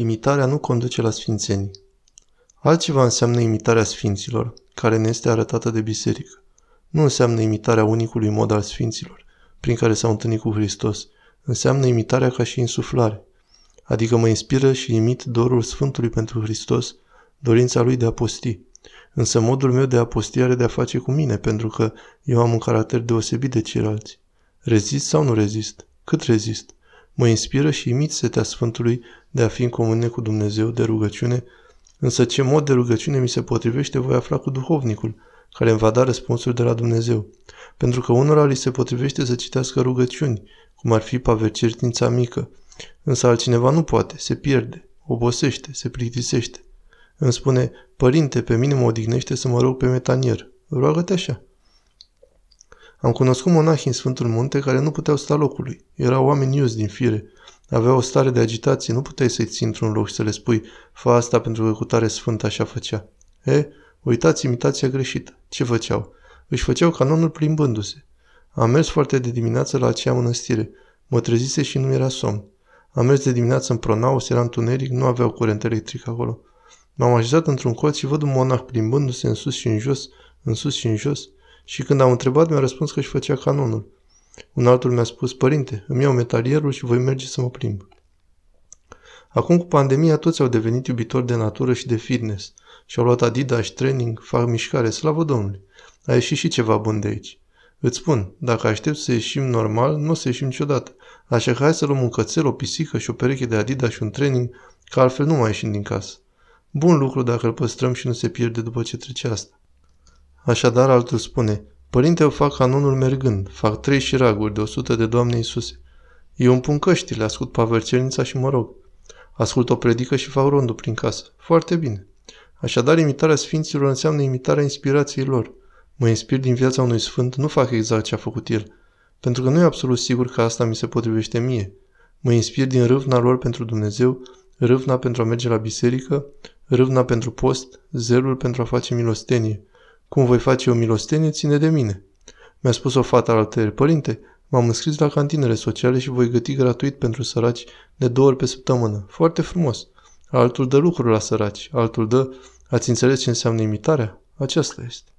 Imitarea nu conduce la sfințenii. Altceva înseamnă imitarea sfinților, care ne este arătată de biserică. Nu înseamnă imitarea unicului mod al sfinților, prin care s-au întâlnit cu Hristos. Înseamnă imitarea ca și insuflare. Adică mă inspiră și imit dorul Sfântului pentru Hristos, dorința lui de a posti. Însă modul meu de a posti are de a face cu mine, pentru că eu am un caracter deosebit de ceilalți. Rezist sau nu rezist? Cât rezist? Mă inspiră și imit setea Sfântului de a fi în comunie cu Dumnezeu, de rugăciune, însă ce mod de rugăciune mi se potrivește voi afla cu duhovnicul, care îmi va da răspunsuri de la Dumnezeu. Pentru că unora li se potrivește să citească rugăciuni, cum ar fi pavercertința mică, însă altcineva nu poate, se pierde, obosește, se plictisește. Îmi spune, părinte, pe mine mă odihnește să mă rog pe metanier. Roagă-te așa. Am cunoscut monahi în Sfântul Munte care nu puteau sta locului. Erau oameni iuzi din fire. Aveau o stare de agitație, nu puteai să-i ții într-un loc și să le spui, fă asta pentru că cu tare sfânt așa făcea. E, uitați imitația greșită. Ce făceau? Își făceau canonul plimbându-se. Am mers foarte de dimineață la acea mănăstire. Mă trezise și nu era somn. Am mers de dimineață în pronaus, era întuneric, nu aveau curent electric acolo. M-am așezat într-un colț și văd un monah plimbându-se în sus și în jos, în sus și în jos, și când am întrebat, mi-a răspuns că își făcea canonul. Un altul mi-a spus, părinte, îmi iau metalierul și voi merge să mă plimb. Acum cu pandemia toți au devenit iubitori de natură și de fitness și au luat Adidas, training, fac mișcare, slavă Domnului. A ieșit și ceva bun de aici. Îți spun, dacă aștept să ieșim normal, nu o să ieșim niciodată. Așa că hai să luăm un cățel, o pisică și o pereche de Adidas și un training, că altfel nu mai ieșim din casă. Bun lucru dacă îl păstrăm și nu se pierde după ce trece asta. Așadar, altul spune, Părinte, eu fac canonul mergând, fac trei șiraguri de 100 de Doamne Iisuse. Eu îmi pun căștile, ascult pavercelnița și mă rog. Ascult o predică și fac rondul prin casă. Foarte bine. Așadar, imitarea sfinților înseamnă imitarea inspirației lor. Mă inspir din viața unui sfânt, nu fac exact ce a făcut el, pentru că nu e absolut sigur că asta mi se potrivește mie. Mă inspir din râvna lor pentru Dumnezeu, râvna pentru a merge la biserică, râvna pentru post, zelul pentru a face milostenie. Cum voi face o milostenie ține de mine. Mi-a spus o fată altăieri, părinte, m-am înscris la cantinele sociale și voi găti gratuit pentru săraci de două ori pe săptămână. Foarte frumos. Altul dă lucruri la săraci, altul dă... Ați înțeles ce înseamnă imitarea? Aceasta este.